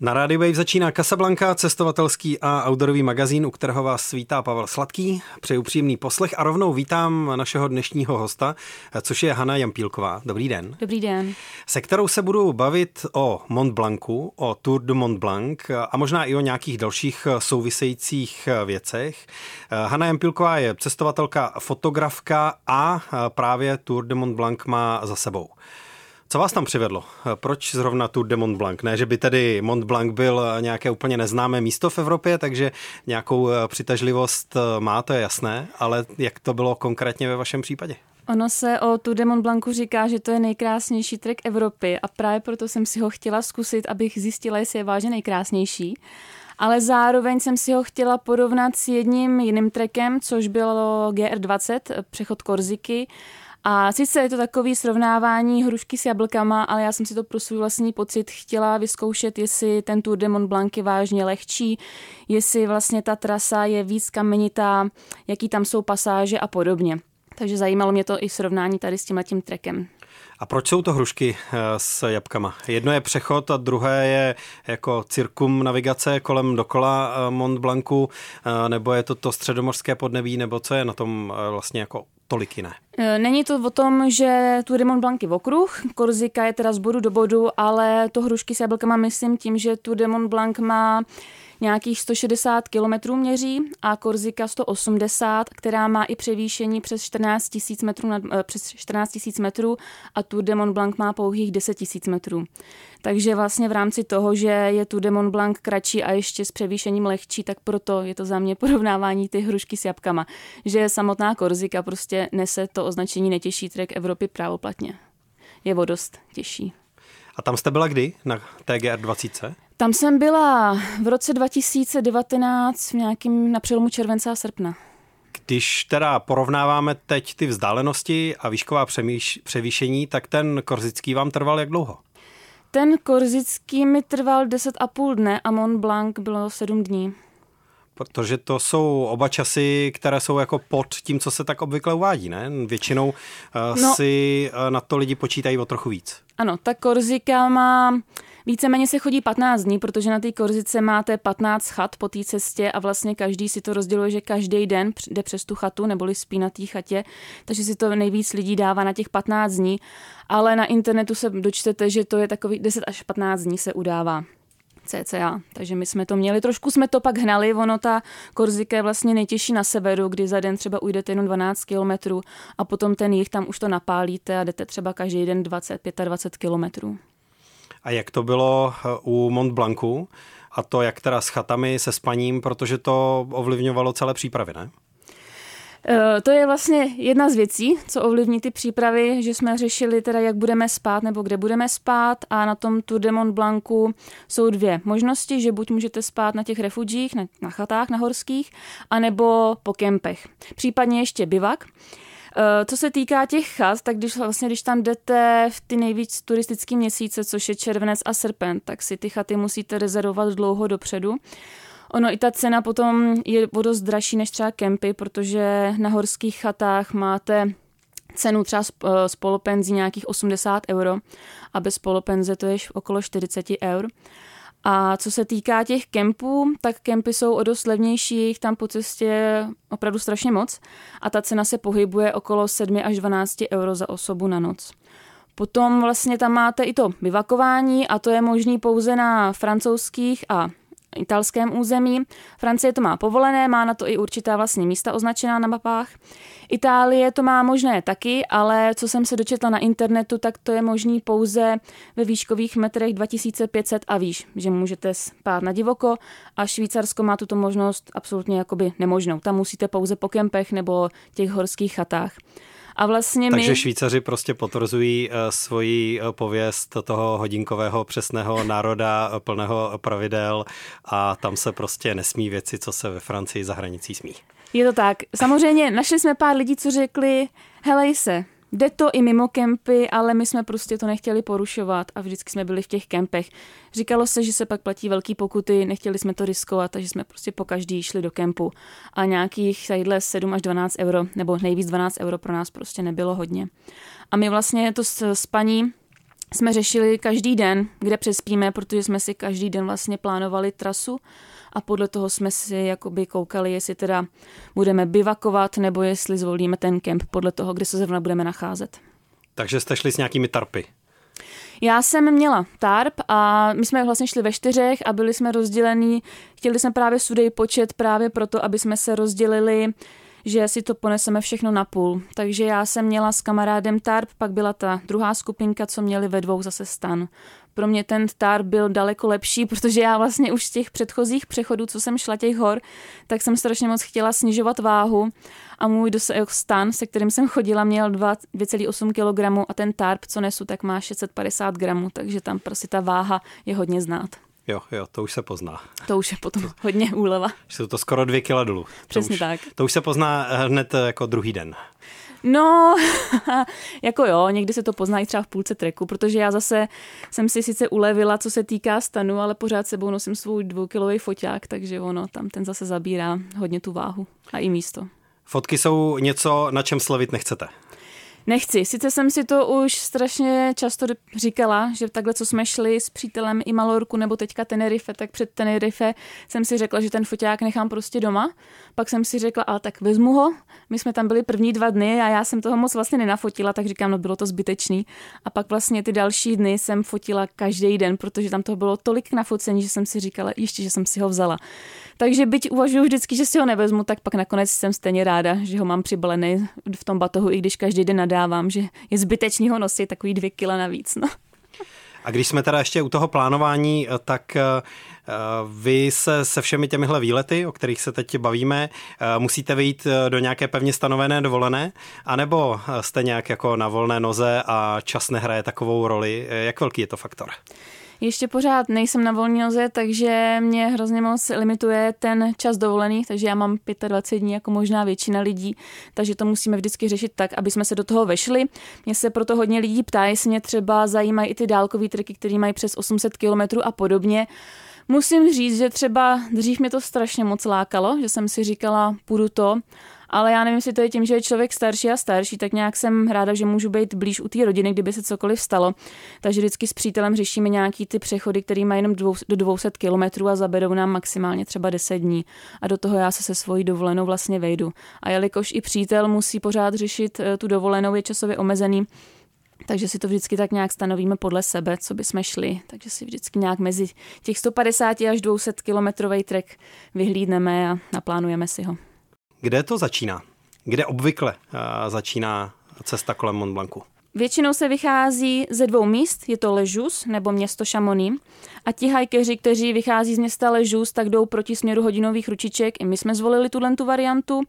Na Radio Wave začíná Casablanca, cestovatelský a outdoorový magazín, u kterého vás svítá Pavel Sladký. Přeju příjemný poslech a rovnou vítám našeho dnešního hosta, což je Hanna Jampílková. Dobrý den. Dobrý den. Se kterou se budu bavit o Mont Blancu, o Tour de Mont Blanc a možná i o nějakých dalších souvisejících věcech. Hanna Jampílková je cestovatelka, fotografka a právě Tour de Mont Blanc má za sebou. Co vás tam přivedlo? Proč zrovna Tour de Mont Blanc? Ne, že by tedy Mont Blanc byl nějaké úplně neznámé místo v Evropě, takže nějakou eh, přitažlivost eh, má, to je jasné, ale jak to bylo konkrétně ve vašem případě? Ono se o Tour de Mont Blancu říká, že to je nejkrásnější trek Evropy a právě proto jsem si ho chtěla zkusit, abych zjistila, jestli je vážně nejkrásnější. Ale zároveň jsem si ho chtěla porovnat s jedním jiným trekem, což bylo GR20, přechod Korziky, a sice je to takový srovnávání hrušky s jablkama, ale já jsem si to pro svůj vlastní pocit chtěla vyzkoušet, jestli ten Tour de Mont Blanc je vážně lehčí, jestli vlastně ta trasa je víc kamenitá, jaký tam jsou pasáže a podobně. Takže zajímalo mě to i srovnání tady s tím letím trekem. A proč jsou to hrušky eh, s jabkama? Jedno je přechod a druhé je jako cirkum navigace kolem dokola eh, Mont Blancu, eh, nebo je to to středomorské podnebí, nebo co je na tom vlastně jako tolik jiné? Není to o tom, že tu Blanc je v okruh, Korzika je teda z bodu do bodu, ale to hrušky s jablkama myslím tím, že tu Mont Blanc má nějakých 160 km měří a Korzika 180, která má i převýšení přes 14 000 metrů, nad, eh, přes 14 000 metrů a Tour de Mont Blanc má pouhých 10 000 metrů. Takže vlastně v rámci toho, že je tu Mont Blanc kratší a ještě s převýšením lehčí, tak proto je to za mě porovnávání ty hrušky s jabkama. Že samotná Korzika prostě nese to označení netěžší trek Evropy právoplatně. Je o dost těžší. A tam jste byla kdy na TGR 20? Tam jsem byla v roce 2019 v nějakým na přelomu července a srpna. Když teda porovnáváme teď ty vzdálenosti a výšková převýšení, tak ten korzický vám trval jak dlouho? Ten korzický mi trval 10,5 dne a Mont Blanc bylo 7 dní. Protože to jsou oba časy, které jsou jako pod tím, co se tak obvykle uvádí, ne? Většinou uh, no, si uh, na to lidi počítají o trochu víc. Ano, ta Korzika má Víceméně se chodí 15 dní, protože na té Korzice máte 15 chat po té cestě a vlastně každý si to rozděluje, že každý den jde přes tu chatu neboli spí na té chatě, takže si to nejvíc lidí dává na těch 15 dní, ale na internetu se dočtete, že to je takový 10 až 15 dní se udává. CCA. Takže my jsme to měli, trošku jsme to pak hnali, ono ta Korzika je vlastně nejtěžší na severu, kdy za den třeba ujdete jenom 12 kilometrů a potom ten jich tam už to napálíte a jdete třeba každý den 20, 25 kilometrů. A jak to bylo eh, u Mont Blancu? A to jak teda s chatami, se spaním, protože to ovlivňovalo celé přípravy, ne? Eh, to je vlastně jedna z věcí, co ovlivní ty přípravy, že jsme řešili teda, jak budeme spát nebo kde budeme spát a na tom Tour de Mont Blancu jsou dvě možnosti, že buď můžete spát na těch refugích, na, na chatách, na horských, anebo po kempech. Případně ještě bivak. Eh, co se týká těch chat, tak když, vlastně, když tam jdete v ty nejvíc turistické měsíce, což je červenec a srpen, tak si ty chaty musíte rezervovat dlouho dopředu. Ono i ta cena potom je o dost dražší než třeba kempy, protože na horských chatách máte cenu třeba z polopenzí nějakých 80 euro a bez polopenze to je okolo 40 eur. A co se týká těch kempů, tak kempy jsou o dost levnější, jich tam po cestě opravdu strašně moc a ta cena se pohybuje okolo 7 až 12 euro za osobu na noc. Potom vlastně tam máte i to bivakování a to je možný pouze na francouzských a italském území. Francie to má povolené, má na to i určitá vlastně místa označená na mapách. Itálie to má možné taky, ale co jsem se dočetla na internetu, tak to je možný pouze ve výškových metrech 2500 a výš, že můžete spát na divoko a Švýcarsko má tuto možnost absolutně jakoby nemožnou. Tam musíte pouze po kempech nebo těch horských chatách. A vlastně Takže my... Švýcaři prostě potvrzují uh, svoji uh, pověst toho hodinkového přesného národa uh, plného pravidel a tam se prostě nesmí věci, co se ve Francii za hranicí smí. Je to tak. Samozřejmě našli jsme pár lidí, co řekli, helej se, Jde to i mimo kempy, ale my jsme prostě to nechtěli porušovat a vždycky jsme byli v těch kempech. Říkalo se, že se pak platí velký pokuty, nechtěli jsme to riskovat, takže jsme prostě po každý šli do kempu. A nějakých tadyhle 7 až 12 euro, nebo nejvíc 12 euro pro nás prostě nebylo hodně. A my vlastně to s, s paní jsme řešili každý den, kde přespíme, protože jsme si každý den vlastně plánovali trasu a podle toho jsme si jakoby koukali, jestli teda budeme bivakovat nebo jestli zvolíme ten kemp podle toho, kde se zrovna budeme nacházet. Takže jste šli s nějakými tarpy? Já jsem měla tarp a my jsme vlastně šli ve čtyřech a byli jsme rozdělení, chtěli jsme právě sudej počet právě proto, aby jsme se rozdělili že si to poneseme všechno na půl. Takže já jsem měla s kamarádem tarp, pak byla ta druhá skupinka, co měli ve dvou zase stan. Pro mě ten tarp byl daleko lepší, protože já vlastně už z těch předchozích přechodů, co jsem šla těch hor, tak jsem strašně moc chtěla snižovat váhu a můj stan, se kterým jsem chodila, měl 2,8 kg a ten tarp, co nesu, tak má 650 gramů, takže tam prostě ta váha je hodně znát. Jo, jo, to už se pozná. To už je potom hodně úleva. Jsou to skoro dvě kila dolů. Přesně to už, tak. To už se pozná hned jako druhý den. No, jako jo, někdy se to pozná i třeba v půlce treku, protože já zase jsem si sice ulevila, co se týká stanu, ale pořád sebou nosím svůj dvoukilový foťák, takže ono, tam ten zase zabírá hodně tu váhu a i místo. Fotky jsou něco, na čem slavit nechcete. Nechci. Sice jsem si to už strašně často říkala, že takhle, co jsme šli s přítelem i Malorku nebo teďka Tenerife, tak před Tenerife jsem si řekla, že ten foťák nechám prostě doma. Pak jsem si řekla, ale tak vezmu ho. My jsme tam byli první dva dny a já jsem toho moc vlastně nenafotila, tak říkám, no bylo to zbytečný. A pak vlastně ty další dny jsem fotila každý den, protože tam to bylo tolik na focení, že jsem si říkala, ještě, že jsem si ho vzala. Takže byť uvažuji vždycky, že si ho nevezmu, tak pak nakonec jsem stejně ráda, že ho mám přibalený v tom batohu, i když každý den nadávám, že je zbytečný ho nosit takový dvě kila navíc. No. A když jsme teda ještě u toho plánování, tak eh, vy se se všemi těmihle výlety, o kterých se teď bavíme, eh, musíte vyjít eh, do nějaké pevně stanovené dovolené, anebo jste nějak jako na volné noze a čas nehraje takovou roli? Jak velký je to faktor? Ještě pořád nejsem na volné noze, takže mě hrozně moc limituje ten čas dovolený, takže já mám 25 dní jako možná většina lidí, takže to musíme vždycky řešit tak, aby jsme se do toho vešli. Mě se proto hodně lidí ptá, jestli mě třeba zajímají i ty dálkové triky, které mají přes 800 km a podobně. Musím říct, že třeba dřív mě to strašně moc lákalo, že jsem si říkala, půjdu to, ale já nevím, jestli to je tím, že je člověk starší a starší, tak nějak jsem ráda, že můžu být blíž u té rodiny, kdyby se cokoliv stalo. Takže vždycky s přítelem řešíme nějaký ty přechody, který mají jenom dvou, do 200 kilometrů a zaberou nám maximálně třeba 10 dní. A do toho já se se svojí dovolenou vlastně vejdu. A jelikož i přítel musí pořád řešit eh, tu dovolenou, je časově omezený, takže si to vždycky tak nějak stanovíme podle sebe, co by jsme šli. Takže si vždycky nějak mezi těch 150 až 200 kilometrový trek vyhlídneme a naplánujeme si ho. Kde to začíná? Kde obvykle uh, začíná cesta kolem Mont Blancu? Většinou se vychází ze dvou míst, je to Ležus nebo město Chamonix. A ti hajkeři, kteří vychází z města Ležus, tak jdou proti směru hodinových ručiček. I my jsme zvolili tuhle tu variantu.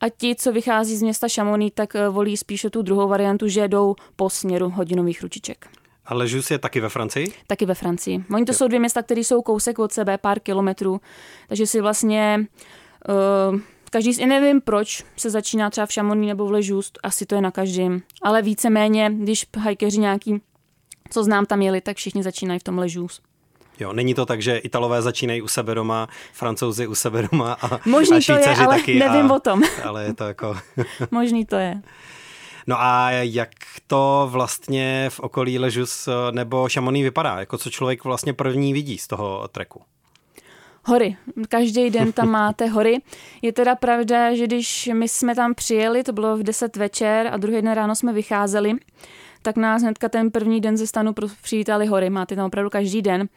A ti, co vychází z města Chamonix, tak eh, volí spíše tu druhou variantu, že jdou po směru hodinových ručiček. A Ležus je taky ve Francii? Taky ve Francii. Oni to jo. jsou dvě města, které jsou kousek od sebe, pár kilometrů. Takže si vlastně uh, Každý, nevím proč se začíná třeba v Šamoní nebo v Ležust, asi to je na každém, ale víceméně, když hajkeři nějaký, co znám tam jeli, tak všichni začínají v tom Ležus. Jo, není to tak, že Italové začínají u sebe doma, Francouzi u sebe doma a Možný a to je, ale taky nevím a, o tom. Ale je to jako... Možný to je. No a jak to vlastně v okolí Ležus nebo Šamoní vypadá? Jako co člověk vlastně první vidí z toho treku? Hory. Každý den tam máte hory. Je teda pravda, že když my jsme tam přijeli, to bylo v 10 večer a druhý den ráno jsme vycházeli, tak nás hnedka ten první den ze stanu přivítali hory. Máte tam opravdu každý den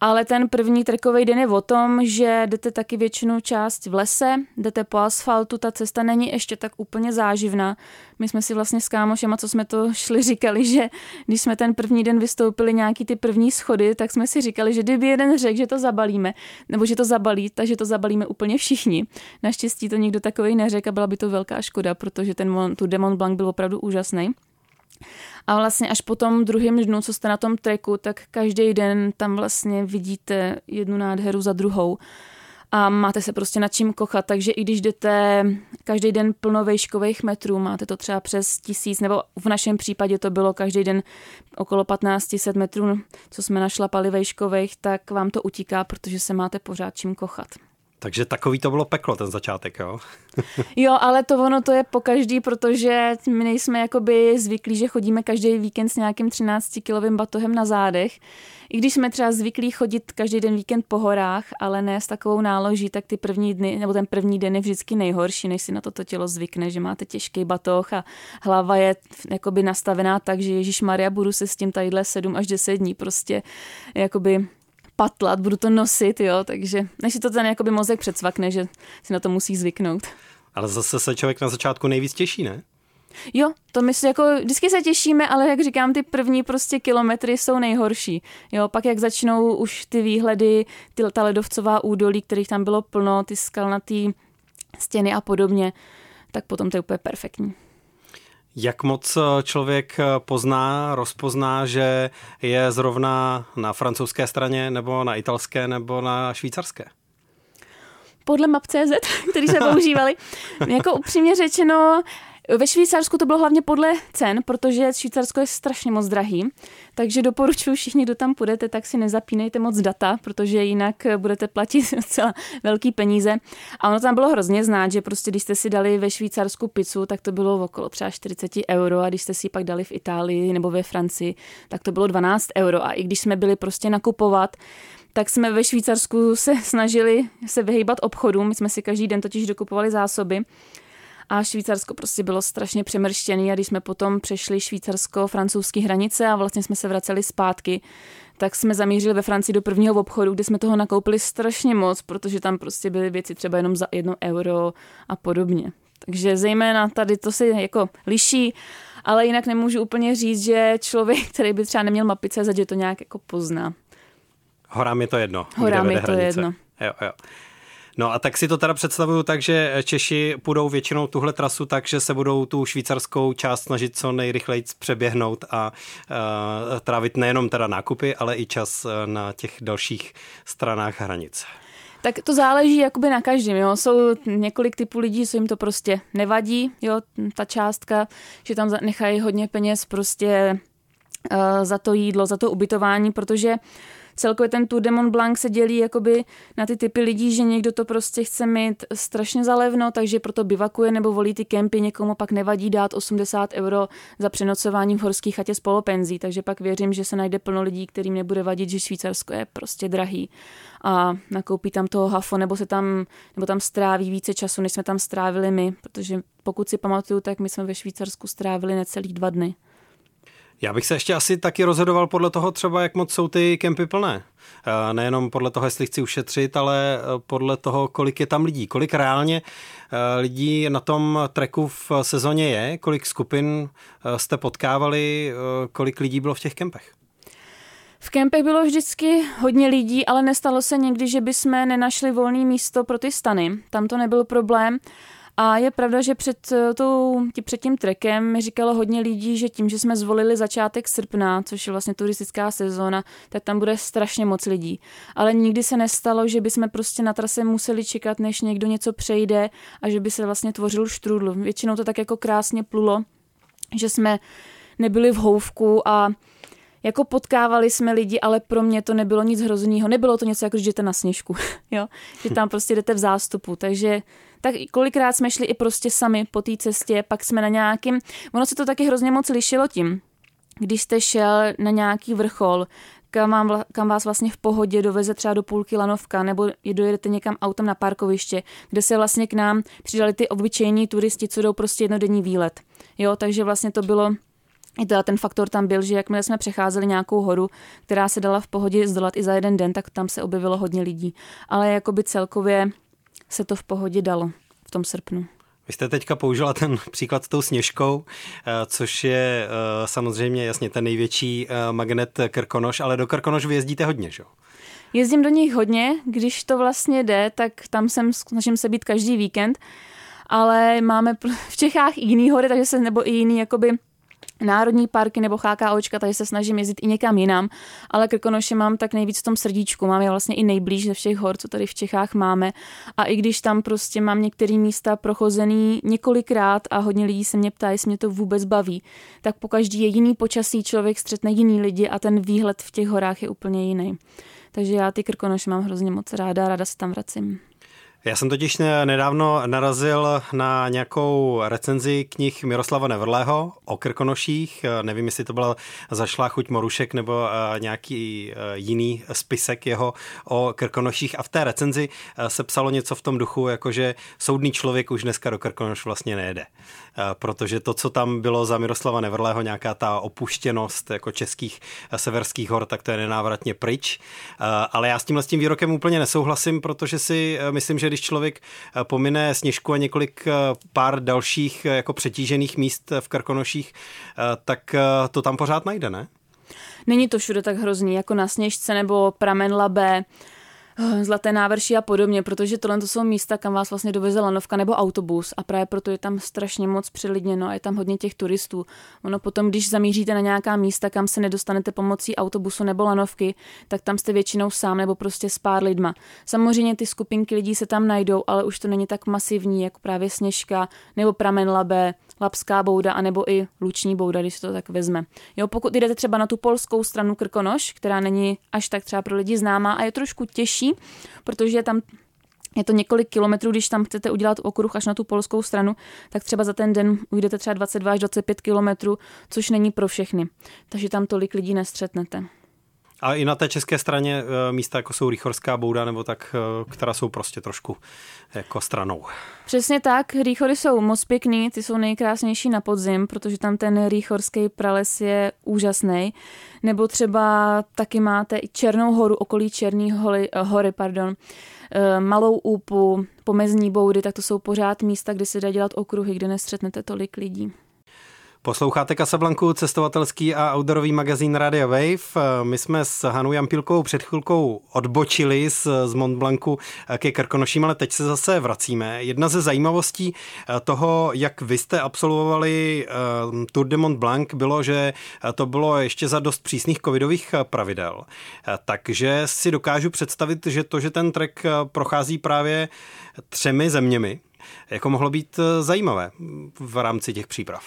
ale ten první trekový den je o tom, že jdete taky většinu část v lese, jdete po asfaltu, ta cesta není ještě tak úplně záživná. My jsme si vlastně s kámošema, co jsme to šli, říkali, že když jsme ten první den vystoupili nějaký ty první schody, tak jsme si říkali, že kdyby jeden řekl, že to zabalíme, nebo že to zabalí, takže to zabalíme úplně všichni. Naštěstí to nikdo takový neřekl a byla by to velká škoda, protože ten tu Demon Blanc byl opravdu úžasný. A vlastně až po tom druhém dnu, co jste na tom treku, tak každý den tam vlastně vidíte jednu nádheru za druhou. a máte se prostě nad čím kochat, takže i když jdete každý den plno vejškových metrů, máte to třeba přes tisíc, nebo v našem případě to bylo každý den okolo 1500 metrů, co jsme našlapali vejškových, tak vám to utíká, protože se máte pořád čím kochat. Takže takový to bylo peklo, ten začátek, jo? jo, ale to ono to je po každý, protože my nejsme jakoby zvyklí, že chodíme každý víkend s nějakým 13-kilovým batohem na zádech. I když jsme třeba zvyklí chodit každý den víkend po horách, ale ne s takovou náloží, tak ty první dny, nebo ten první den je vždycky nejhorší, než si na to, to tělo zvykne, že máte těžký batoh a hlava je jakoby nastavená tak, že Ježíš Maria budu se s tím tadyhle 7 až 10 dní prostě jakoby patlat, budu to nosit, jo, takže než si to ten jakoby mozek předsvakne, že si na to musí zvyknout. Ale zase se člověk na začátku nejvíc těší, ne? Jo, to my jako, vždycky se těšíme, ale jak říkám, ty první prostě kilometry jsou nejhorší. Jo, pak jak začnou už ty výhledy, ty, ta ledovcová údolí, kterých tam bylo plno, ty skalnatý stěny a podobně, tak potom to je úplně perfektní. Jak moc eh, člověk eh, pozná, rozpozná, že je zrovna na francouzské straně, nebo na italské, nebo na švýcarské? Podle map.cz, který jsme používali. jako upřímně řečeno, ve Švýcarsku to bylo hlavně podle cen, protože Švýcarsko je strašně moc drahý, takže doporučuji všichni, kdo tam půjdete, tak si nezapínejte moc data, protože jinak budete platit docela velký peníze. A ono tam bylo hrozně znát, že prostě když jste si dali ve Švýcarsku pizzu, tak to bylo okolo třeba 40 euro a když jste si ji pak dali v Itálii nebo ve Francii, tak to bylo 12 euro. A i když jsme byli prostě nakupovat, tak jsme ve Švýcarsku se snažili se vyhýbat obchodům. My jsme si každý den totiž dokupovali zásoby a Švýcarsko prostě bylo strašně přemrštěné a když jsme potom přešli švýcarsko-francouzské hranice a vlastně jsme se vraceli zpátky, tak jsme zamířili ve Francii do prvního obchodu, kde jsme toho nakoupili strašně moc, protože tam prostě byly věci třeba jenom za jedno euro a podobně. Takže zejména tady to se jako liší, ale jinak nemůžu úplně říct, že člověk, který by třeba neměl mapice, že to nějak jako pozná. Horám je to jedno. Horám je to hranice. jedno. Jo, jo. No a tak si to teda představuju tak, že Češi půjdou většinou tuhle trasu tak, že se budou tu švýcarskou část snažit co nejrychleji přeběhnout a uh, trávit nejenom teda nákupy, ale i čas e, na těch dalších stranách hranice. Tak to záleží jakoby na každém, jo. Jsou několik typů lidí, co jim to prostě nevadí, jo, ta částka, že tam nechají hodně peněz prostě uh, za to jídlo, za to ubytování, protože uh, celkově ten Tour de Mont Blanc se dělí jakoby na ty typy lidí, že někdo to prostě chce mít strašně zalevno, takže proto bivakuje nebo volí ty kempy, někomu pak nevadí dát 80 euro za přenocování v horské chatě s polopenzí, takže pak věřím, že se najde plno lidí, kterým nebude vadit, že Švýcarsko je prostě drahý a nakoupí tam toho hafo nebo se tam, nebo tam stráví více času, než jsme tam strávili my, protože pokud si pamatuju, tak my jsme ve Švýcarsku strávili necelých dva dny. Já bych se ještě asi taky rozhodoval podle toho třeba, jak moc jsou ty kempy plné. Eh, nejenom podle toho, jestli chci ušetřit, ale eh, podle toho, kolik je tam lidí. Kolik reálně eh, lidí na tom treku v sezóně je, kolik skupin jste potkávali, kolik lidí bylo v těch kempech? V kempech bylo vždycky hodně lidí, ale nestalo se někdy, že bychom nenašli volné místo pro ty stany. Tam to nebyl problém. A je pravda, že před, eh, tou, před tím trekem mi říkalo hodně lidí, že tím, že jsme zvolili začátek srpna, což je vlastně turistická sezóna, tak tam bude strašně moc lidí. Ale nikdy se nestalo, že bychom prostě na trase museli čekat, než někdo něco přejde a že by se vlastně tvořil štrůdl. Většinou to tak jako krásně plulo, že jsme nebyli v houvku a jako potkávali jsme lidi, ale pro mě to nebylo nic hrozného. Nebylo to něco jako, že jdete na sněžku, jo? že tam prostě jdete v zástupu. Takže tak kolikrát jsme šli i prostě sami po té cestě, pak jsme na nějakým, ono se to taky hrozně moc lišilo tím, když jste šel na nějaký vrchol, kam, vám, kam vás vlastně v pohodě doveze třeba do půlky lanovka, nebo dojedete někam autem na parkoviště, kde se vlastně k nám přidali ty obyčejní turisti, co jdou prostě jednodenní výlet. Jo, takže vlastně to bylo i teda ten faktor tam byl, že jakmile jsme přecházeli nějakou horu, která se dala v pohodě zdolat i za jeden den, tak tam se objevilo hodně lidí. Ale jakoby celkově se to v pohodě dalo v tom srpnu. Vy jste teďka použila ten příklad s tou sněžkou, eh, což je eh, samozřejmě jasně ten největší eh, magnet Krkonoš, ale do Krkonoš jezdíte hodně, že jo? Jezdím do nich hodně, když to vlastně jde, tak tam jsem, snažím se být každý víkend, ale máme v Čechách i jiný hory, takže se, nebo i jiný jakoby národní parky nebo HKOčka, takže se snažím jezdit i někam jinam, ale Krkonoše mám tak nejvíc v tom srdíčku, mám je vlastně i nejblíž ze všech hor, co tady v Čechách máme a i když tam prostě mám některé místa prochozený několikrát a hodně lidí se mě ptá, jestli mě to vůbec baví, tak po každý je jiný počasí, člověk střetne jiný lidi a ten výhled v těch horách je úplně jiný. Takže já ty Krkonoše mám hrozně moc ráda, ráda se tam vracím. Já jsem totiž nedávno narazil na nějakou recenzi knih Miroslava Nevrlého o Krkonoších. Nevím, jestli to byla zašlá chuť Morušek nebo eh, nějaký eh, jiný spisek jeho o Krkonoších. A v té recenzi eh, se psalo něco v tom duchu, jakože soudný člověk už dneska do Krkonoš vlastně nejede. Protože to, co tam bylo za Miroslava Nevrlého, nějaká ta opuštěnost jako českých severských hor, tak to je nenávratně pryč. Ale já s tímhle s tím výrokem úplně nesouhlasím, protože si myslím, že když člověk eh, pomine Sněžku a několik eh, pár dalších eh, jako přetížených míst v Krkonoších, tak to tam pořád najde, ne? Není to všude tak hrozný, jako na Sněžce nebo Pramen Labé Eh, Zlaté návrší a podobně, protože tohle to jsou místa, kam vás vlastně doveze lanovka nebo autobus a právě proto je tam strašně moc přilidněno a je tam hodně těch turistů. Ono potom, když zamíříte na nějaká místa, kam se nedostanete pomocí autobusu nebo lanovky, tak tam jste většinou sám nebo prostě s pár lidma. Samozřejmě ty skupinky lidí se tam najdou, ale už to není tak masivní, jako právě Sněžka nebo Pramen Labe, Lapská bouda, anebo i Luční bouda, když se to tak vezme. Jo, pokud jdete třeba na tu polskou stranu Krkonoš, která není až tak třeba pro lidi známá a je trošku těžší, protože tam je to několik kilometrů, když tam chcete udělat okruh až na tu polskou stranu, tak třeba za ten den ujdete třeba 22 až 25 kilometrů, což není pro všechny. Takže tam tolik lidí nestřetnete. A i na té české straně eh, místa, jako jsou Rýchorská bouda, nebo tak, eh, která jsou prostě trošku jako stranou. Přesně tak, Rýchory jsou moc pěkný, ty jsou nejkrásnější na podzim, protože tam ten Rýchorský prales je úžasný. Nebo třeba taky máte i Černou horu, okolí Černý hory, eh, hory, pardon, Malou úpu, pomezní boudy, tak to jsou pořád místa, kde se dá dělat okruhy, kde nestřetnete tolik lidí. Posloucháte Casablanku, cestovatelský a outdoorový magazín Radio Wave. My jsme s Hanou Jampilkou před chvilkou odbočili z, z Mont Blancu ke Krkonoším, ale teď se zase vracíme. Jedna ze zajímavostí toho, jak vy jste absolvovali uh, Tour de Mont Blanc, bylo, že to bylo ještě za dost přísných covidových pravidel. Takže si dokážu představit, že to, že ten trek prochází právě třemi zeměmi, jako mohlo být zajímavé v rámci těch příprav.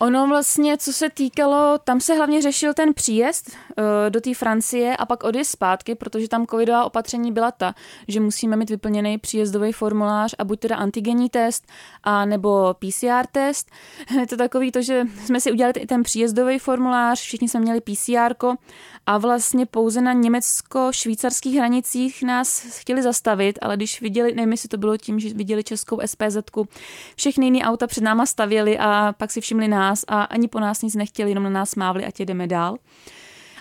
Ono vlastně, co se týkalo, tam se hlavně řešil ten příjezd uh, do té Francie a pak odjezd zpátky, protože tam covidová opatření byla ta, že musíme mít vyplněný příjezdový formulář a buď teda antigenní test, a nebo PCR test. Je to takový to, že jsme si udělali i ten příjezdový formulář, všichni jsme měli PCR a vlastně pouze na německo-švýcarských hranicích nás chtěli zastavit, ale když viděli, nevím, jestli to bylo tím, že viděli českou SPZ, všechny jiné auta před náma stavěli a pak si všimli nás a ani po nás nic nechtěli, jenom na nás mávli, ať jdeme dál.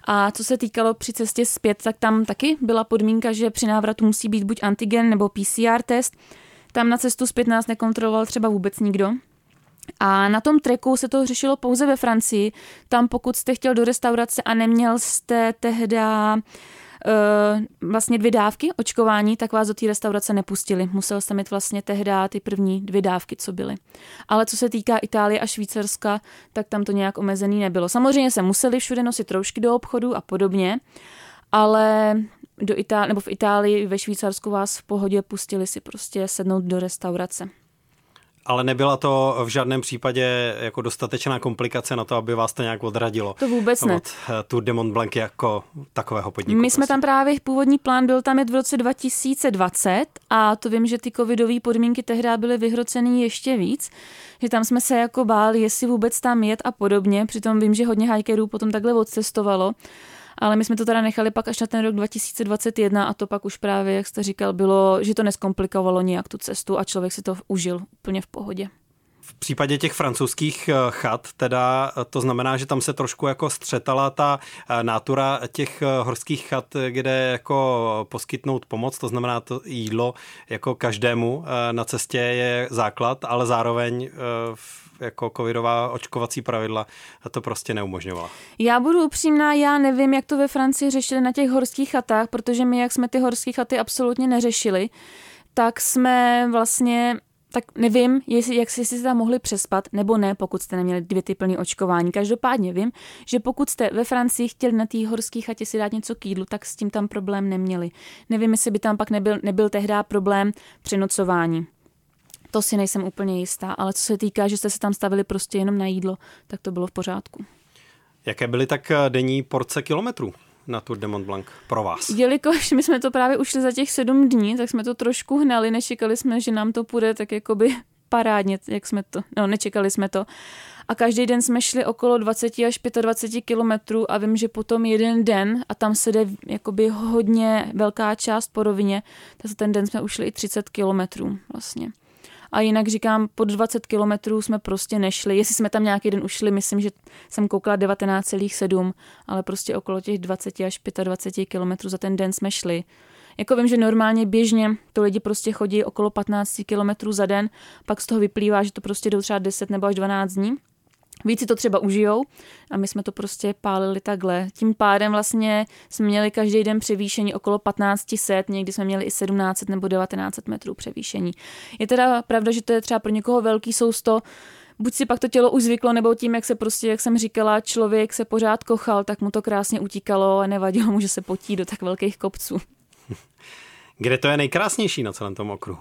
A co se týkalo při cestě zpět, tak tam taky byla podmínka, že při návratu musí být buď antigen nebo PCR test. Tam na cestu zpět nás nekontroloval třeba vůbec nikdo, a na tom treku se to řešilo pouze ve Francii. Tam pokud jste chtěl do restaurace a neměl jste tehda uh, vlastně dvě dávky očkování, tak vás do té restaurace nepustili. Musel jste mít vlastně tehda ty první dvě dávky, co byly. Ale co se týká Itálie a Švýcarska, tak tam to nějak omezený nebylo. Samozřejmě se museli všude nosit roušky do obchodu a podobně, ale do Itá- nebo v Itálii, ve Švýcarsku vás v pohodě pustili si prostě sednout do restaurace. Ale nebyla to v žádném případě jako dostatečná komplikace na to, aby vás to nějak odradilo. To vůbec ne. Od eh, Tour de Mont Blanc jako takového podniku. My prostě. jsme tam právě, původní plán byl tam jet v roce 2020 a to vím, že ty covidové podmínky tehdy byly vyhrocený ještě víc, že tam jsme se jako báli, jestli vůbec tam jet a podobně. Přitom vím, že hodně hikerů potom takhle odcestovalo ale my jsme to teda nechali pak až na ten rok 2021 a to pak už právě, jak jste říkal, bylo, že to neskomplikovalo nijak tu cestu a člověk si to užil úplně v pohodě. V případě těch francouzských eh, chat, teda eh, to znamená, že tam se trošku jako střetala ta eh, nátura těch horských chat, kde jako poskytnout pomoc, to znamená to jídlo jako každému na cestě je základ, ale zároveň jako covidová očkovací pravidla to prostě neumožňovala. Já budu upřímná, já nevím, jak to ve Francii řešili na těch horských chatách, protože my, jak jsme ty horské chaty absolutně neřešili, tak jsme vlastně tak nevím, jestli, jak jste si tam mohli přespat, nebo ne, pokud jste neměli dvě ty plné očkování. Každopádně vím, že pokud jste ve Francii chtěli na té horské chatě si dát něco k jídlu, tak s tím tam problém neměli. Nevím, jestli by tam pak nebyl, nebyl tehdy problém přenocování. To si nejsem úplně jistá, ale co se týká, že jste se tam stavili prostě jenom na jídlo, tak to bylo v pořádku. Jaké byly tak eh, denní porce kilometrů? Na Tour de Mont Blanc pro vás? Jelikož my jsme to právě ušli za těch sedm dní, tak jsme to trošku hnali, nečekali jsme, že nám to půjde tak jakoby parádně, jak jsme to, no nečekali jsme to. A každý den jsme šli okolo 20 až 25 kilometrů a vím, že potom jeden den, a tam se jde jakoby hodně velká část po rovině, tak ten den jsme ušli i 30 kilometrů vlastně. A jinak říkám, pod 20 kilometrů jsme prostě nešli. Jestli jsme tam nějaký den ušli, myslím, že jsem koukala 19,7, ale prostě okolo těch 20 až 25 kilometrů za ten den jsme šli. Jako vím, že normálně běžně to lidi prostě chodí okolo 15 kilometrů za den, pak z toho vyplývá, že to prostě jdou třeba 10 nebo až 12 dní. Víc si to třeba užijou a my jsme to prostě pálili takhle. Tím pádem vlastně jsme měli každý den převýšení okolo 1500, někdy jsme měli i 1700 nebo 1900 metrů převýšení. Je teda pravda, že to je třeba pro někoho velký sousto, buď si pak to tělo už zvyklo, nebo tím, jak se prostě, jak jsem říkala, člověk se pořád kochal, tak mu to krásně utíkalo a nevadilo mu, že se potí do tak velkých kopců. Kde to je nejkrásnější na celém tom okruhu?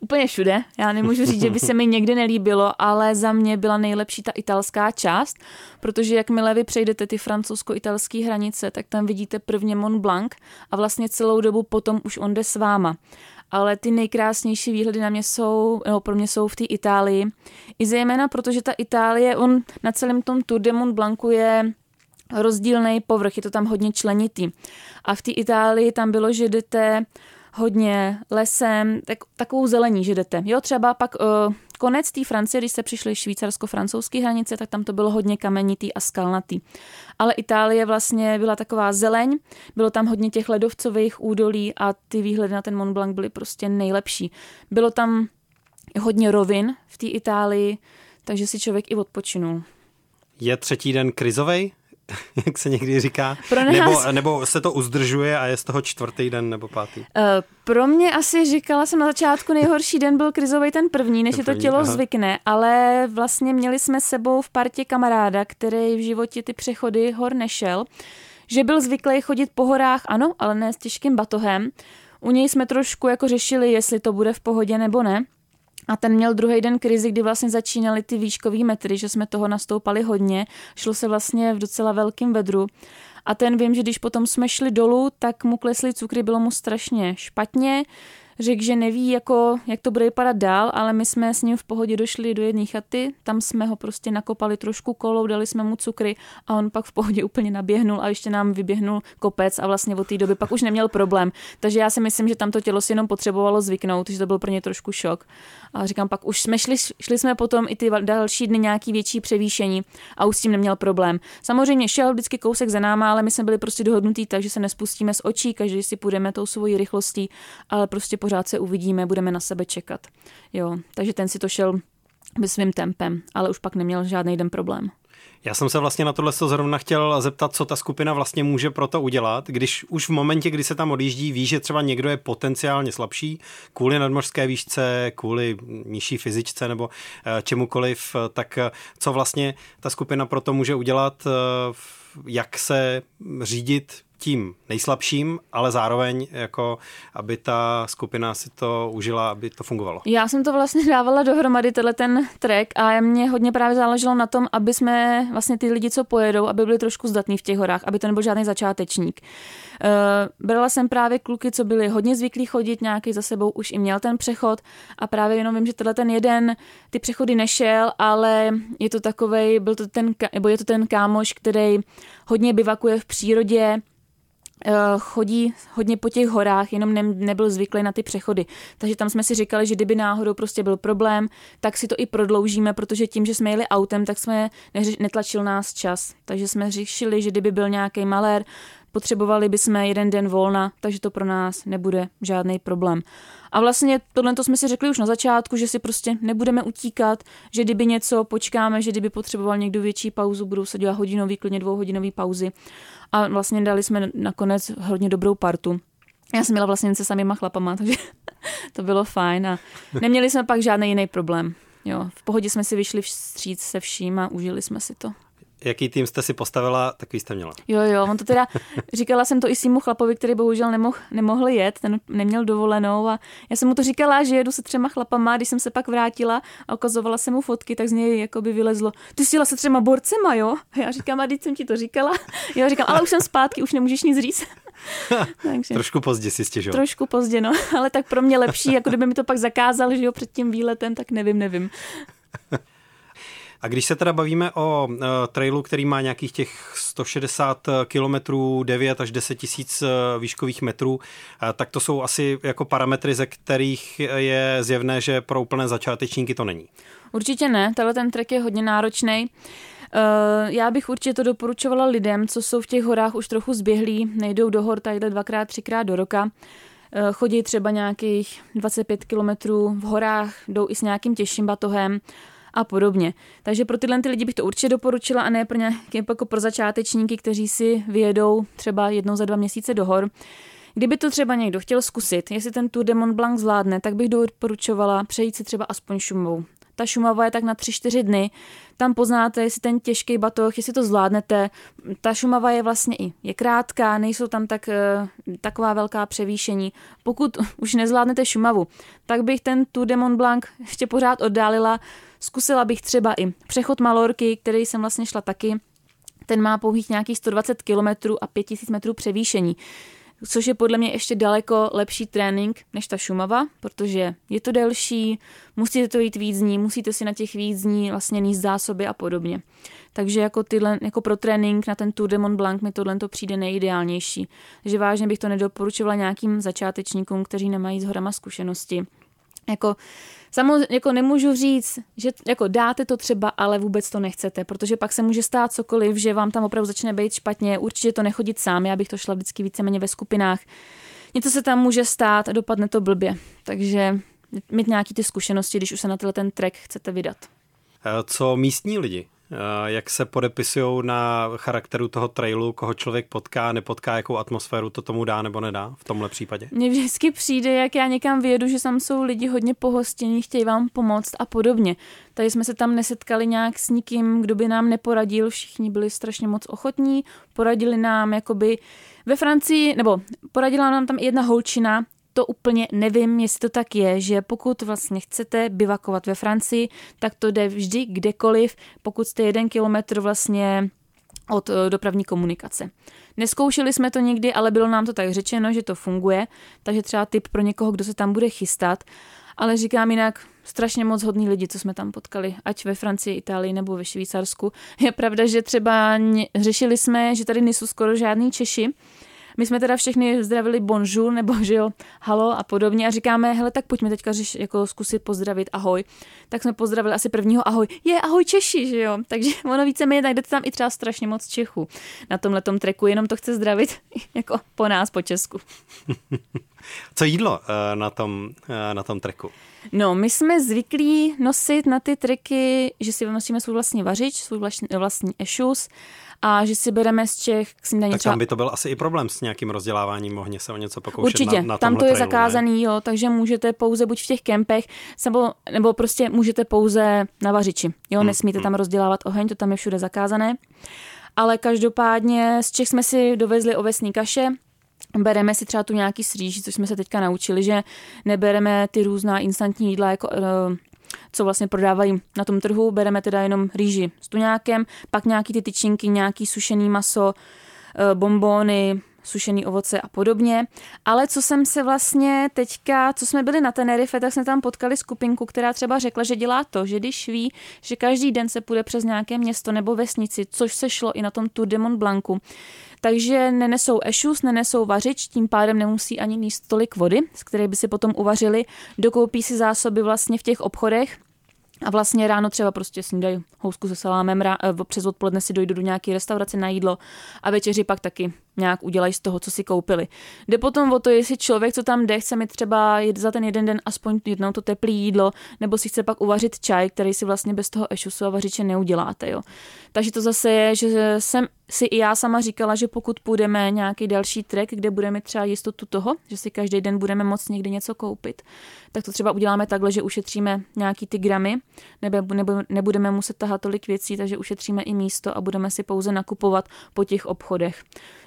Úplně všude. Já nemůžu říct, že by se mi někdy nelíbilo, ale za mě byla nejlepší ta italská část, protože jakmile vy přejdete ty francouzsko-italské hranice, tak tam vidíte prvně Mont Blanc a vlastně celou dobu potom už on jde s váma ale ty nejkrásnější výhledy na mě jsou, nebo pro mě jsou v té Itálii. I zejména protože ta Itálie, on na celém tom Tour de Mont Blancu je rozdílný povrch, je to tam hodně členitý. A v té Itálii tam bylo, že jdete hodně lesem, tak, takovou zelení, že jdete. Jo, třeba pak uh, konec té Francie, když se přišly švýcarsko-francouzské hranice, tak tam to bylo hodně kamenitý a skalnatý. Ale Itálie vlastně byla taková zeleň, bylo tam hodně těch ledovcových údolí a ty výhledy na ten Mont Blanc byly prostě nejlepší. Bylo tam hodně rovin v té Itálii, takže si člověk i odpočinul. Je třetí den krizovej? jak se někdy říká? Pro nás... nebo, nebo se to uzdržuje a je z toho čtvrtý den nebo pátý? Uh, pro mě asi říkala jsem na začátku, nejhorší den byl krizový ten první, než ten první, je to tělo aha. zvykne, ale vlastně měli jsme sebou v partě kamaráda, který v životě ty přechody hor nešel, že byl zvyklý chodit po horách, ano, ale ne s těžkým batohem. U něj jsme trošku jako řešili, jestli to bude v pohodě nebo ne. A ten měl druhý den krizi, kdy vlastně začínaly ty výškové metry, že jsme toho nastoupali hodně. Šlo se vlastně v docela velkém vedru. A ten vím, že když potom jsme šli dolů, tak mu klesly cukry, bylo mu strašně špatně řekl, že neví, jako, jak to bude vypadat dál, ale my jsme s ním v pohodě došli do jedné chaty, tam jsme ho prostě nakopali trošku kolou, dali jsme mu cukry a on pak v pohodě úplně naběhnul a ještě nám vyběhnul kopec a vlastně od té doby pak už neměl problém. Takže já si myslím, že tam to tělo si jenom potřebovalo zvyknout, že to byl pro ně trošku šok. A říkám, pak už jsme šli, šli jsme potom i ty další dny nějaký větší převýšení a už s tím neměl problém. Samozřejmě šel vždycky kousek za náma, ale my jsme byli prostě dohodnutí tak, že se nespustíme z očí, každý si půjdeme tou svojí rychlostí, ale prostě pořád se uvidíme, budeme na sebe čekat. Jo, takže ten si to šel svým tempem, ale už pak neměl žádný den problém. Já jsem se vlastně na tohle zrovna chtěl zeptat, co ta skupina vlastně může pro to udělat, když už v momentě, kdy se tam odjíždí, ví, že třeba někdo je potenciálně slabší kvůli nadmořské výšce, kvůli nižší fyzičce nebo eh, čemukoliv, tak eh, co vlastně ta skupina pro to může udělat, eh, jak se řídit tím nejslabším, ale zároveň jako, aby ta skupina si to užila, aby to fungovalo. Já jsem to vlastně dávala dohromady, tenhle ten track a mě hodně právě záleželo na tom, aby jsme vlastně ty lidi, co pojedou, aby byli trošku zdatní v těch horách, aby to nebyl žádný začátečník. Uh, brala jsem právě kluky, co byli hodně zvyklí chodit, nějaký za sebou už i měl ten přechod a právě jenom vím, že tenhle ten jeden ty přechody nešel, ale je to takovej, byl to ten, nebo je to ten kámoš, který hodně bivakuje v přírodě, chodí hodně po těch horách, jenom ne, nebyl zvyklý na ty přechody. Takže tam jsme si říkali, že kdyby náhodou prostě byl problém, tak si to i prodloužíme, protože tím, že jsme jeli autem, tak jsme netlačil nás čas. Takže jsme řešili, že kdyby byl nějaký malér, potřebovali bychom jeden den volna, takže to pro nás nebude žádný problém. A vlastně tohle to jsme si řekli už na začátku, že si prostě nebudeme utíkat, že kdyby něco počkáme, že kdyby potřeboval někdo větší pauzu, budou se dělat hodinový, klidně dvouhodinový pauzy. A vlastně dali jsme nakonec hodně dobrou partu. Já jsem měla vlastně se samýma chlapama, takže to bylo fajn a neměli jsme pak žádný jiný problém. Jo, v pohodě jsme si vyšli vstříc se vším a užili jsme si to jaký tým jste si postavila, takový jste měla. Jo, jo, on to teda, říkala jsem to i svýmu chlapovi, který bohužel nemohl, nemohl jet, ten neměl dovolenou a já jsem mu to říkala, že jedu se třema chlapama, když jsem se pak vrátila a ukazovala jsem mu fotky, tak z něj jako by vylezlo, ty jsi jela se třema borcema, jo? A já říkám, a teď jsem ti to říkala. Jo, říkám, ale už jsem zpátky, už nemůžeš nic říct. Takže, Trošku pozdě si stěžil. Trošku pozdě, no, ale tak pro mě lepší, jako kdyby mi to pak zakázal, že jo, před tím výletem, tak nevím, nevím. A když se teda bavíme o uh, trailu, který má nějakých těch 160 kilometrů, 9 až 10 tisíc uh, výškových metrů, uh, tak to jsou asi jako parametry, ze kterých je zjevné, že pro úplné začátečníky to není. Určitě ne, tenhle ten trek je hodně náročný. Já bych určitě to doporučovala lidem, co jsou v těch horách už trochu zběhlí, nejdou do hor tadyhle dvakrát, třikrát do roka, chodí třeba nějakých 25 kilometrů v horách, jdou i s nějakým těžším batohem, a podobně. Takže pro tyhle ty lidi bych to určitě doporučila a ne pro nějaké jako pro začátečníky, kteří si vyjedou třeba jednou za dva měsíce do hor. Kdyby to třeba někdo chtěl zkusit, jestli ten Tour de Mont Blanc zvládne, tak bych doporučovala přejít si třeba aspoň šumou. Ta šumava je tak na 3-4 dny. Tam poznáte, jestli ten těžký batoh, jestli to zvládnete. Ta šumava je vlastně i je krátká, nejsou tam tak, eh, taková velká převýšení. Pokud už nezvládnete šumavu, tak bych ten Tour de Mont Blanc ještě pořád oddálila Zkusila bych třeba i přechod Malorky, který jsem vlastně šla taky. Ten má pouhých nějakých 120 km a 5000 metrů převýšení což je podle mě ještě daleko lepší trénink než ta Šumava, protože je to delší, musíte to jít víc dní, musíte si na těch víc dní vlastně níst zásoby a podobně. Takže jako, tyhle, jako pro trénink na ten Tour de Mont Blanc mi tohle to přijde nejideálnější. Takže vážně bych to nedoporučovala nějakým začátečníkům, kteří nemají s horama zkušenosti. Jako Samozřejmě jako nemůžu říct, že jako dáte to třeba, ale vůbec to nechcete, protože pak se může stát cokoliv, že vám tam opravdu začne být špatně, určitě to nechodit sám, já bych to šla vždycky víceméně ve skupinách. Něco se tam může stát a dopadne to blbě, takže mít nějaký ty zkušenosti, když už se na tenhle ten track chcete vydat. Co místní lidi? Jak se podepisují na charakteru toho trailu, koho člověk potká, nepotká, jakou atmosféru to tomu dá nebo nedá v tomhle případě? Mně vždycky přijde, jak já někam vyjedu, že tam jsou lidi hodně pohostění, chtějí vám pomoct a podobně. Tady jsme se tam nesetkali nějak s nikým, kdo by nám neporadil, všichni byli strašně moc ochotní, poradili nám jakoby ve Francii, nebo poradila nám tam jedna holčina, to úplně nevím, jestli to tak je, že pokud vlastně chcete bivakovat ve Francii, tak to jde vždy kdekoliv, pokud jste jeden kilometr vlastně od eh, dopravní komunikace. Neskoušeli jsme to nikdy, ale bylo nám to tak řečeno, že to funguje, takže třeba tip pro někoho, kdo se tam bude chystat. Ale říkám jinak, strašně moc hodný lidi, co jsme tam potkali, ať ve Francii, Itálii nebo ve Švýcarsku. Je pravda, že třeba řešili jsme, že tady nejsou skoro žádní Češi, my jsme teda všechny zdravili bonjour nebo že jo, halo a podobně a říkáme, hele, tak pojďme teďka řeš, jako zkusit pozdravit ahoj. Tak jsme pozdravili asi prvního ahoj. Je, ahoj Češi, že jo. Takže ono více mi najdete tam i třeba strašně moc Čechů na tomhle treku, jenom to chce zdravit jako po nás, po Česku. Co jídlo eh, na tom, eh, na tom treku? No, my jsme zvyklí nosit na ty treky, že si nosíme svůj vlastní vařič, svůj vlastní, vlastní ešus a že si bereme z Čech k snídaní Tak tam by to byl asi i problém s nějakým rozděláváním, mohně se o něco pokoušet Určitě, na, na tam to je trailu, zakázaný, ne? jo, takže můžete pouze buď v těch kempech, nebo, nebo prostě můžete pouze na vařiči, jo, hmm, nesmíte hmm. tam rozdělávat oheň, to tam je všude zakázané. Ale každopádně z Čech jsme si dovezli ovesní kaše, bereme si třeba tu nějaký sříž, což jsme se teďka naučili, že nebereme ty různá instantní jídla jako uh, co vlastně prodávají na tom trhu. Bereme teda jenom rýži s tuňákem, pak nějaký ty tyčinky, nějaký sušený maso, eh, bombóny, sušený ovoce a podobně. Ale co jsem se vlastně teďka, co jsme byli na Tenerife, tak jsme tam potkali skupinku, která třeba řekla, že dělá to, že když ví, že každý den se půjde přes nějaké město nebo vesnici, což se šlo i na tom Tour de Mont Blancu, takže nenesou ešus, nenesou vařič, tím pádem nemusí ani níst tolik vody, z které by si potom uvařili, dokoupí si zásoby vlastně v těch obchodech, a vlastně ráno třeba prostě snídají housku se salámem, rá, eh, přes odpoledne si dojdu do nějaké restaurace na jídlo a večeři pak taky nějak udělají z toho, co si koupili. Jde potom o to, jestli člověk, co tam jde, chce mi třeba za ten jeden den aspoň jednou to teplé jídlo, nebo si chce pak uvařit čaj, který si vlastně bez toho ešusu a vařiče neuděláte. Jo. Takže to zase je, že jsem si i já sama říkala, že pokud půjdeme nějaký další trek, kde budeme třeba jistotu toho, že si každý den budeme moct někdy něco koupit, tak to třeba uděláme takhle, že ušetříme nějaký ty gramy, nebo, nebo nebudeme muset tahat tolik věcí, takže ušetříme i místo a budeme si pouze nakupovat po těch obchodech.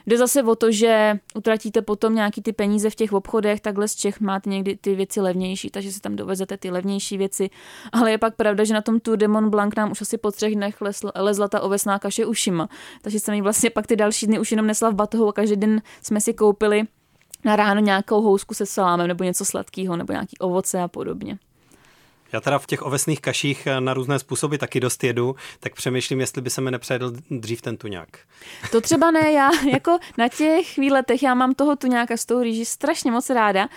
Jde zase o to, že utratíte potom nějaký ty peníze v těch obchodech, takhle z Čech máte někdy ty věci levnější, takže si tam dovezete ty levnější věci. Ale je pak pravda, že na tom Tour de Mont Blanc nám už asi po třech dnech lezla ta ovesná kaše ušima. Takže jsem ji vlastně pak ty další dny už jenom nesla v batohu a každý den jsme si koupili na ráno nějakou housku se salámem nebo něco sladkého nebo nějaký ovoce a podobně. Já teda v těch ovesných kaších eh, na různé způsoby taky dost jedu, tak přemýšlím, jestli by se mi nepředl dřív ten tuňák. To třeba ne, já jako na těch výletech, já mám toho tuňáka s tou rýží strašně moc ráda,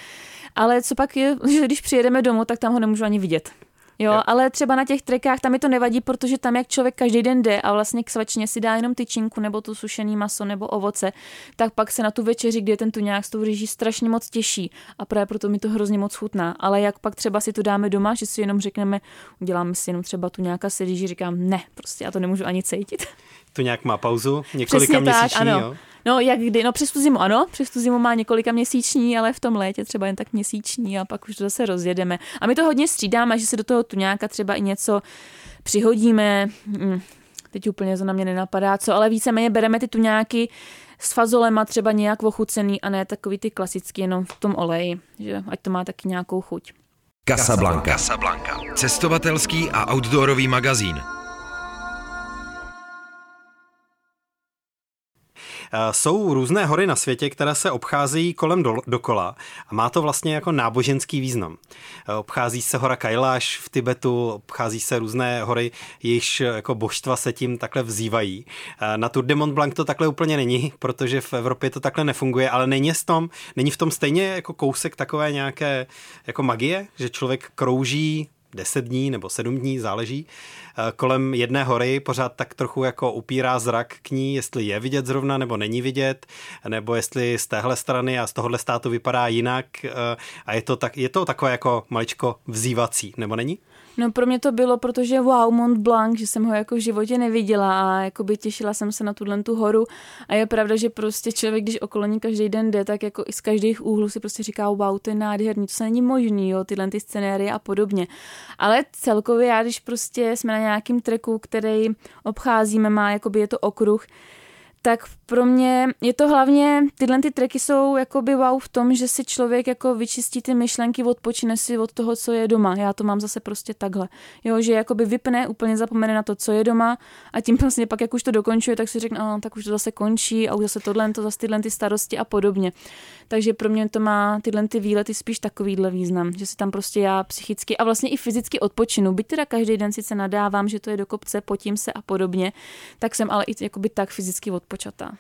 ale co pak je, že když přijedeme domů, tak tam ho nemůžu ani vidět. Jo, jo, ale třeba na těch trekách tam mi to nevadí, protože tam, jak člověk každý den jde a vlastně k svačině si dá jenom tyčinku nebo tu sušený maso nebo ovoce, tak pak se na tu večeři, kde je ten tu nějak s tou rýží strašně moc těší a právě proto mi to hrozně moc chutná. Ale jak pak třeba si to dáme doma, že si jenom řekneme, uděláme si jenom třeba tu nějaká se rýží, říkám, ne, prostě já to nemůžu ani cítit. Tu nějak má pauzu, několika Přesně měsíční, tak, ano. jo? No, jak kdy, no přes tu zimu ano, přes tu zimu má několika měsíční, ale v tom létě třeba jen tak měsíční a pak už to zase rozjedeme. A my to hodně střídáme, že se do toho tu nějaká třeba i něco přihodíme. Hm, teď úplně to na mě nenapadá, co, ale víceméně bereme ty tuňáky s fazolema třeba nějak ochucený a ne takový ty klasický jenom v tom oleji, že ať to má taky nějakou chuť. Casablanca. Casablanca. Cestovatelský a outdoorový magazín. Jsou různé hory na světě, které se obcházejí kolem do, dokola a má to vlastně jako náboženský význam. Eh, obchází se hora Kailash v Tibetu, obchází se různé hory, jejichž eh, jako božstva se tím takhle vzývají. Na Tour de Mont Blanc to takhle úplně není, protože v Evropě to takhle nefunguje, ale není v tom, není v tom stejně jako kousek takové nějaké jako magie, že člověk krouží 10 dní nebo 7 dní, záleží, eh, kolem jedné hory pořád tak trochu jako upírá zrak k ní, jestli je vidět zrovna nebo není vidět, nebo jestli z téhle strany a z tohohle státu vypadá jinak eh, a je to, tak, je to takové jako maličko vzývací, nebo není? No pro mě to bylo, protože wow, Mont Blanc, že jsem ho jako v životě neviděla a jako by těšila jsem se na tuhle tu horu a je pravda, že prostě člověk, když okolo ní každý den jde, tak jako i z každých úhlů si prostě říká, wow, to je nádherný, to se není možný, jo, tyhle ty scenérie a podobně. Ale celkově já, když prostě jsme na nějakým treku, který obcházíme, má jakoby je to okruh, tak pro mě je to hlavně, tyhle ty treky jsou jakoby wow v tom, že si člověk jako vyčistí ty myšlenky, odpočine si od toho, co je doma. Já to mám zase prostě takhle. Jo, že jakoby vypne, úplně zapomene na to, co je doma a tím vlastně pak, jak už to dokončuje, tak si řekne, tak už to zase končí a už zase tohle, to zase tyhle ty starosti a podobně. Takže pro mě to má tyhle ty výlety spíš takovýhle význam, že si tam prostě já psychicky a vlastně i fyzicky odpočinu. Byť teda každý den sice nadávám, že to je do kopce, potím se a podobně, tak jsem ale i jakoby tak fyzicky odpočatá.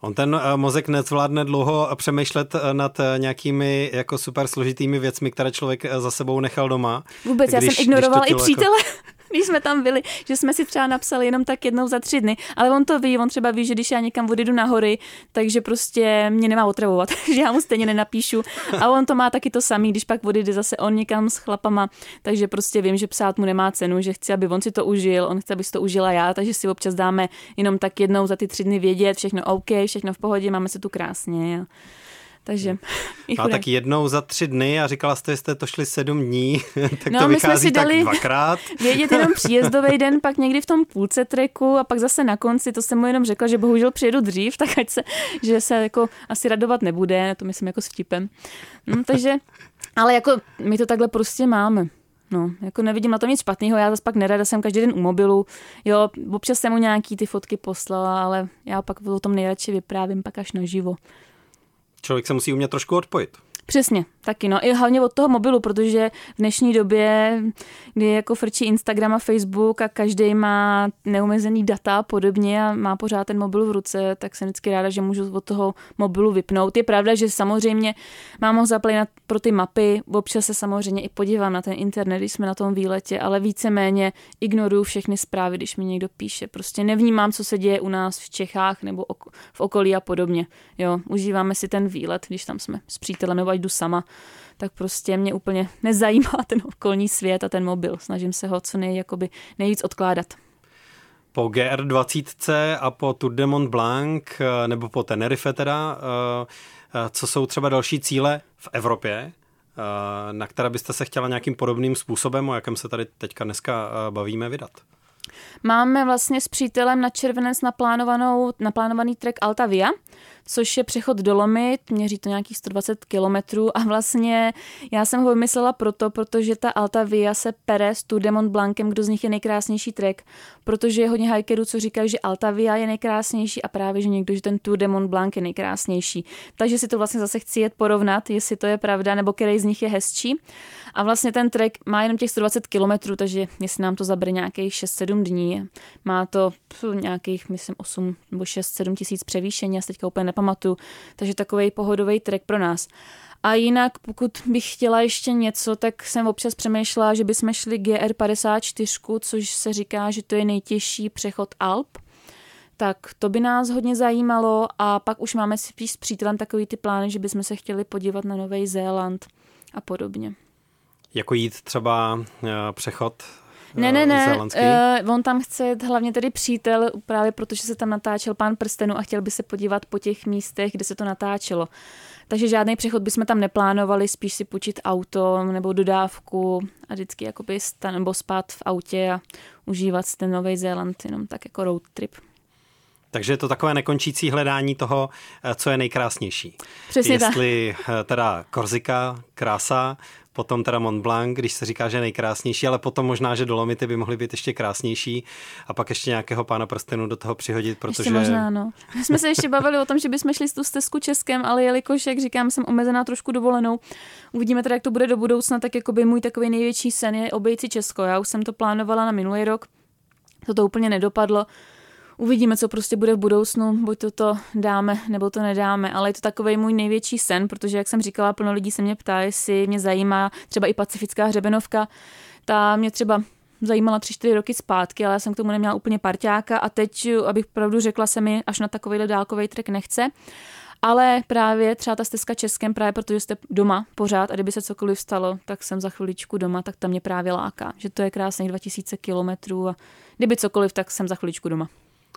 On ten eh, mozek nezvládne dlouho přemýšlet eh, nad eh, nějakými jako super složitými věcmi, které člověk za sebou nechal doma. Vůbec, když, já jsem ignoroval i přítele. Jako když jsme tam byli, že jsme si třeba napsali jenom tak jednou za tři dny, ale on to ví, on třeba ví, že když já někam odjedu na hory, takže prostě mě nemá otravovat, že já mu stejně nenapíšu a on to má taky to samý, když pak odjede zase on někam s chlapama, takže prostě vím, že psát mu nemá cenu, že chci, aby on si to užil, on chce, aby si to užila já, takže si občas dáme jenom tak jednou za ty tři dny vědět, všechno OK, všechno v pohodě, máme se tu krásně. Takže A tak jednou za tři dny a říkala jste, že jste to šli sedm dní, tak no, to vychází jsme si dali tak dvakrát. vědět jenom příjezdový den, pak někdy v tom půlce treku a pak zase na konci, to jsem mu jenom řekla, že bohužel přijedu dřív, tak ať se, že se jako asi radovat nebude, to myslím jako s vtipem. No, takže, ale jako my to takhle prostě máme. No, jako nevidím na tom nic špatného, já zase pak nerada jsem každý den u mobilu, jo, občas jsem mu nějaký ty fotky poslala, ale já pak o tom nejradši vyprávím pak až naživo člověk se musí umět trošku odpojit. Přesně, taky no. I hlavně od toho mobilu, protože v dnešní době, kdy jako frčí Instagram a Facebook a každý má neumezený data a podobně a má pořád ten mobil v ruce, tak jsem vždycky ráda, že můžu od toho mobilu vypnout. Je pravda, že samozřejmě mám ho zaplenat pro ty mapy, občas se samozřejmě i podívám na ten internet, když jsme na tom výletě, ale víceméně ignoruju všechny zprávy, když mi někdo píše. Prostě nevnímám, co se děje u nás v Čechách nebo v okolí a podobně. Jo, užíváme si ten výlet, když tam jsme s přítelem nebo ať jdu sama, tak prostě mě úplně nezajímá ten okolní svět a ten mobil. Snažím se ho co nej, jakoby nejvíc odkládat. Po GR20 a po Tour de Mont Blanc, eh, nebo po Tenerife teda, eh, eh, co jsou třeba další cíle v Evropě, na které byste se chtěla nějakým podobným způsobem, o jakém se tady teďka dneska bavíme, vydat? Máme vlastně s přítelem na červenec naplánovanou, naplánovaný trek Alta Via, což je přechod Dolomit, měří to nějakých 120 kilometrů a vlastně já jsem ho vymyslela proto, protože ta Alta Via se pere s Tour Blancem, kdo z nich je nejkrásnější trek, protože je hodně hikerů, co říkají, že Alta Via je nejkrásnější a právě, že někdo, že ten Tour de Mont Blanc je nejkrásnější. Takže si to vlastně zase chci jet porovnat, jestli to je pravda, nebo který z nich je hezčí. A vlastně ten trek má jenom těch 120 kilometrů, takže jestli nám to zabere nějakých 6-7 dní, má to nějakých, myslím, 8 nebo 6-7 tisíc převýšení, já se teďka úplně nepamatuju, takže takový pohodový trek pro nás. A jinak, pokud bych chtěla ještě něco, tak jsem občas přemýšlela, že bychom šli GR54, což se říká, že to je nejtěžší přechod Alp. Tak to by nás hodně zajímalo a pak už máme spíš s přítelem takový ty plány, že bychom se chtěli podívat na Nový Zéland a podobně. Jako jít třeba uh, přechod ne, ne, ne, uh, on tam chce jet hlavně tedy přítel, právě protože se tam natáčel pán prstenu a chtěl by se podívat po těch místech, kde se to natáčelo. Takže žádný přechod bychom tam neplánovali, spíš si počít auto nebo dodávku a vždycky jakoby stan, nebo spát v autě a užívat ten Nový Zéland jenom tak jako road trip. Takže je to takové nekončící hledání toho, eh, co je nejkrásnější. Přesně Jestli tak. teda Korzika, krása, potom teda Mont Blanc, když se říká, že je nejkrásnější, ale potom možná, že Dolomity by mohly být ještě krásnější a pak ještě nějakého pána prstenu do toho přihodit, protože... Ještě možná, no. My jsme se ještě bavili o tom, že bychom šli tu stezku Českem, ale jelikož, jak říkám, jsem omezená trošku dovolenou, uvidíme teda, jak to bude do budoucna, tak jako by můj takový největší sen je obejít si Česko. Já už jsem to plánovala na minulý rok, to to úplně nedopadlo, uvidíme, co prostě bude v budoucnu, buď to, to dáme, nebo to nedáme, ale je to takový můj největší sen, protože, jak jsem říkala, plno lidí se mě ptá, jestli mě zajímá třeba i pacifická hřebenovka, ta mě třeba zajímala tři, čtyři roky zpátky, ale já jsem k tomu neměla úplně parťáka a teď, abych pravdu řekla, se mi až na takovýhle dálkový trek nechce. Ale právě třeba ta stezka Českem, právě protože jste doma pořád a kdyby se cokoliv stalo, tak jsem za chviličku doma, tak tam mě právě láká, že to je krásných 2000 kilometrů a kdyby cokoliv, tak jsem za chviličku doma.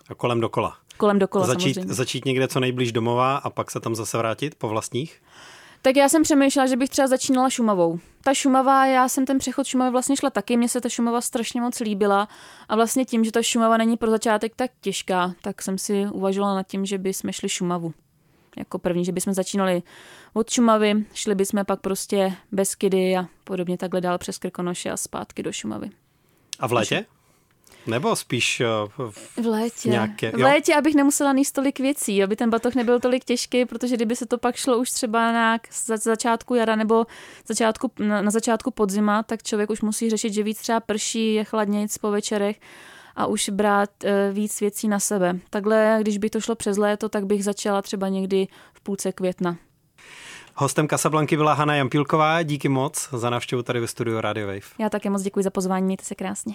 A kolem dokola. Kolem dokola začít, samozřejmě. začít někde co nejblíž domova a pak se tam zase vrátit po vlastních? Tak já jsem přemýšlela, že bych třeba začínala Šumavou. Ta Šumava, já jsem ten přechod Šumavy vlastně šla taky, mně se ta Šumava strašně moc líbila a vlastně tím, že ta Šumava není pro začátek tak těžká, tak jsem si uvažovala nad tím, že bychom šli Šumavu. Jako první, že bychom začínali od Šumavy, šli bychom pak prostě bez Kidy a podobně takhle dál přes Krkonoše a zpátky do Šumavy. A v létě? Nebo spíš v, v létě. Nějaké, v létě, abych nemusela níst tolik věcí, aby ten batoh nebyl tolik těžký, protože kdyby se to pak šlo už třeba na začátku jara nebo začátku, na, začátku podzima, tak člověk už musí řešit, že víc třeba prší, je chladnějc po večerech a už brát uh, víc věcí na sebe. Takhle, když by to šlo přes léto, tak bych začala třeba někdy v půlce května. Hostem Kasablanky byla Hanna Jampílková. Díky moc za návštěvu tady ve studiu Radio Wave. Já také moc děkuji za pozvání, mějte se krásně.